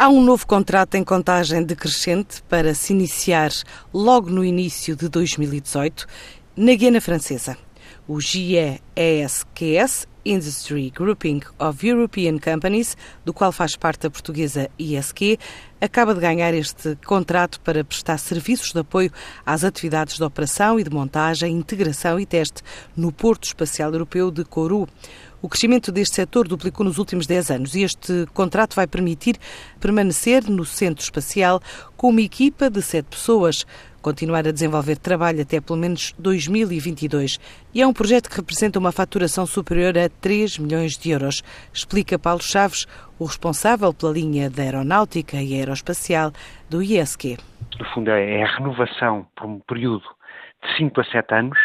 Há um novo contrato em contagem decrescente para se iniciar logo no início de 2018 na Guiana Francesa. O GEESQS, Industry Grouping of European Companies, do qual faz parte a portuguesa ISQ, acaba de ganhar este contrato para prestar serviços de apoio às atividades de operação e de montagem, integração e teste no Porto Espacial Europeu de Kourou. O crescimento deste setor duplicou nos últimos 10 anos e este contrato vai permitir permanecer no centro espacial com uma equipa de sete pessoas, continuar a desenvolver trabalho até pelo menos 2022. E é um projeto que representa uma faturação superior a 3 milhões de euros, explica Paulo Chaves, o responsável pela linha da aeronáutica e aeroespacial do ISQ. No fundo, é a renovação por um período de 5 a 7 anos,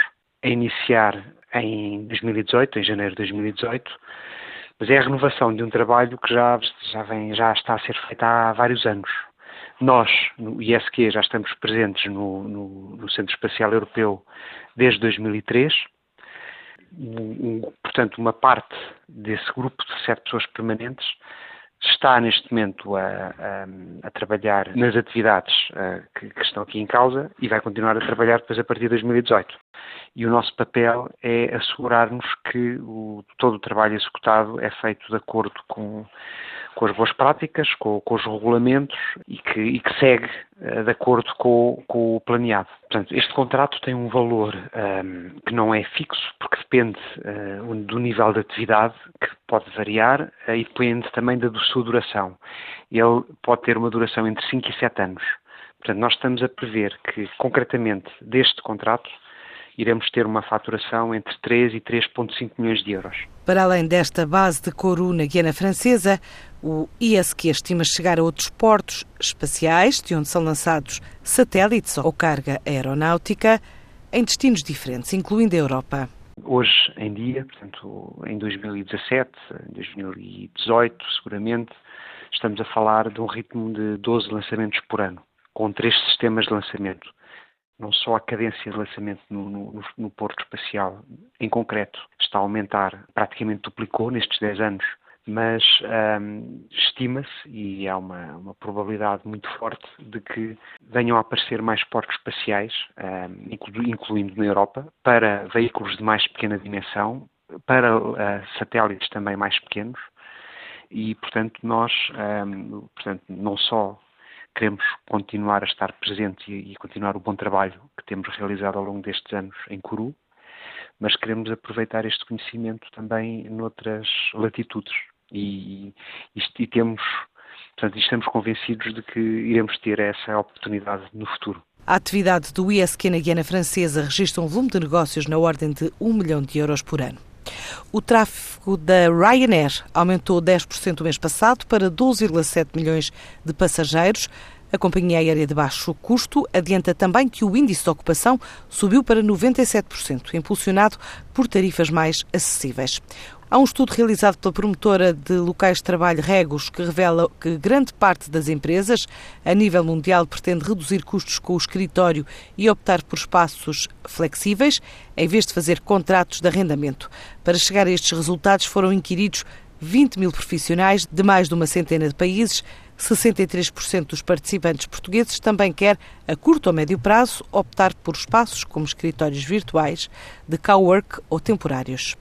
a iniciar em 2018, em janeiro de 2018, mas é a renovação de um trabalho que já, já, vem, já está a ser feito há vários anos. Nós, no ISQ, já estamos presentes no, no, no Centro Espacial Europeu desde 2003. Um, portanto, uma parte desse grupo de sete pessoas permanentes está neste momento a, a, a trabalhar nas atividades uh, que, que, estão aqui em causa e vai continuar a trabalhar depois a partir de 2018 e o nosso papel é assegurar-nos que o, todo o trabalho executado é feito de acordo com, com as boas práticas, com, com os regulamentos e que, e que segue uh, de acordo com, com, o planeado. Portanto, este contrato tem um valor um, ehm, que não é fixo, porque depende uh, do nível de atividade, que pode variar, uh, e depende também da sua duração. Ele pode ter uma duração entre 5 e 7 anos. Portanto, nós estamos a prever que, concretamente, deste contrato, iremos ter uma faturação entre 3 e 3,5 milhões de euros. Para além desta base de Kourou na Guiana Francesa, o ISQ estima chegar a outros portos espaciais, de onde são lançados satélites ou carga aeronáutica, em destinos diferentes, incluindo a Europa. Hoje em dia, portanto, em 2017, em 2018, seguramente, estamos a falar de um ritmo de 12 lançamentos por ano, com três sistemas de lançamento não só a cadência de lançamento no, no, no, Porto Espacial em concreto está a aumentar, praticamente duplicou nestes 10 anos, mas um, estima-se, e há uma, uma, probabilidade muito forte, de que venham a aparecer mais portos espaciais, um, inclu, incluindo na Europa, para veículos de mais pequena dimensão, para uh, satélites também mais pequenos, e portanto nós, um, portanto, não só queremos continuar a estar presentes e, e, continuar o bom trabalho que temos realizado ao longo destes anos em Curu, mas queremos aproveitar este conhecimento também noutras latitudes e, e, e temos, portanto, estamos convencidos de que iremos ter essa oportunidade no futuro. A atividade do ISQ na Guiana Francesa registra um volume de negócios na ordem de 1 milhão de euros por ano. O tráfego da Ryanair aumentou 10% o mês passado para 12,7 milhões de passageiros. A companhia aérea de baixo custo adianta também que o índice de ocupação subiu para 97%, impulsionado por tarifas mais acessíveis. Há um estudo realizado pela promotora de locais de trabalho Regos que revela que grande parte das empresas a nível mundial pretende reduzir custos com o escritório e optar por espaços flexíveis em vez de fazer contratos de arrendamento. Para chegar a estes resultados foram inquiridos 20 mil profissionais de mais de uma centena de países. 63% dos participantes portugueses também quer, a curto ou médio prazo, optar por espaços como escritórios virtuais, de cowork ou temporários.